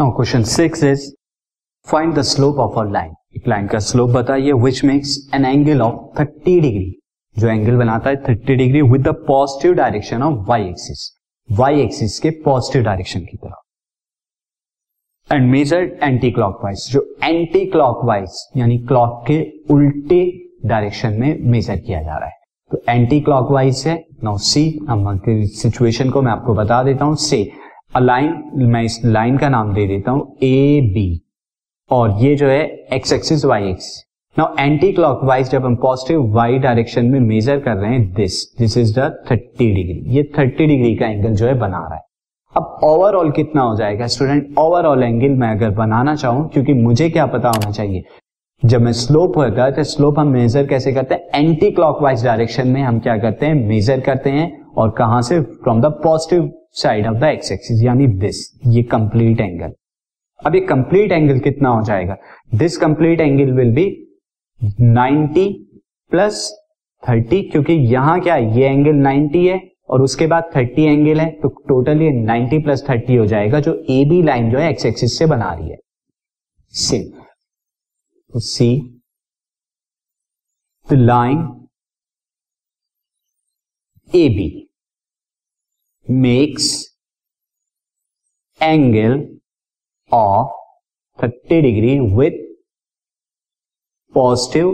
Now question six is find the slope of a line एक line का slope बताइए which makes an angle of 30 degree जो angle बनाता है 30 degree with the positive direction of Y axis Y axis के positive direction की तरफ़. And measure anti clockwise जो एंटी क्लॉकवाइज यानी क्लॉक के उल्टे डायरेक्शन में मेजर किया जा रहा है। तो एंटी क्लॉकवाइज है नाउ सी सिचुएशन को मैं आपको बता देता हूँ। से अलाइन मैं इस लाइन का नाम दे देता हूँ ए बी और ये जो है X axis Y X now anti clockwise जब हम पॉजिटिव वाई डायरेक्शन में मेजर कर रहे हैं this this is the 30 degree ये 30 डिग्री का एंगल जो है, बना रहा है। अब ओवरऑल कितना हो जाएगा स्टूडेंट ओवरऑल एंगल मैं अगर बनाना चाहूँ, क्योंकि मुझे क्या पता होना चाहिए। जब मैं स्लोप होता है तो स्लोप हम मेजर कैसे करते हैं? एंटी क्लॉकवाइज डायरेक्शन में हम क्या करते हैं? मेजर करते हैं। और कहाँ से? From the positive side of the X axis यानी दिस ये कंप्लीट एंगल अब ये कंप्लीट एंगल कितना हो जाएगा? This complete angle will be 90 plus 30 क्योंकि यहाँ क्या है? ये एंगल 90 है, और उसके बाद 30 एंगल है तो टोटल ये 90 प्लस 30 हो जाएगा, जो ए बी लाइन जो है एक्स एक्सिस से बना रही है। Same see the line A B makes angle of 30 degree with positive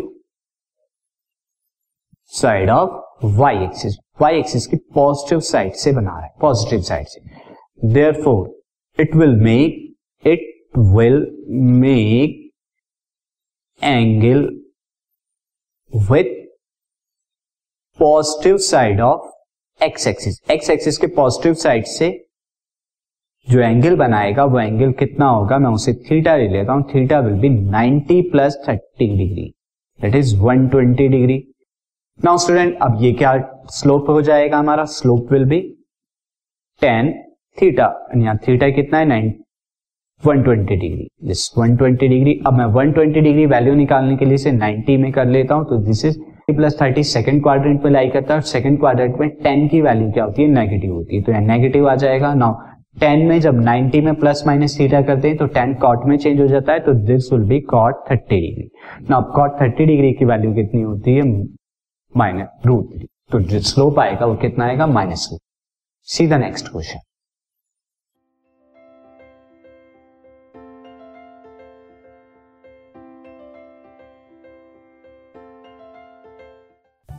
side of y axis y axis की पॉजिटिव साइड से बना रहा है पॉजिटिव साइड से। Therefore it will make it will make angle with positive side of X axis X axis के positive side से जो angle बनाएगा, वो एंगल कितना होगा? मैं उसे थीटा ले लेता हूँ। Theta will be 90 plus 30 degree that is 120 degree now student अब ये क्या स्लोप हो जाएगा हमारा? स्लोप विल बी 10 थीटा यहाँ थीटा कितना है? नाइन 120 डिग्री दिस 120 डिग्री अब मैं 120 डिग्री वैल्यू निकालने के लिए इसे 90 में कर लेता हूँ तो this is plus thirty second quadrant में लाई करता है और सेकेंड क्वाड्रेंट में टेन की वैल्यू क्या होती है? नेगेटिव होती है। तो यह नेगेटिव आ जाएगा। नाउ, टेन में जब 90 में प्लस माइनस थीटा करते हैं तो टेन कॉट में चेंज हो जाता है तो this will be cot thirty degree. Now cot thirty degree की वैल्यू कितनी होती है? Minus root three. तो जो स्लोप आएगा वो कितना आएगा? Minus root see the next question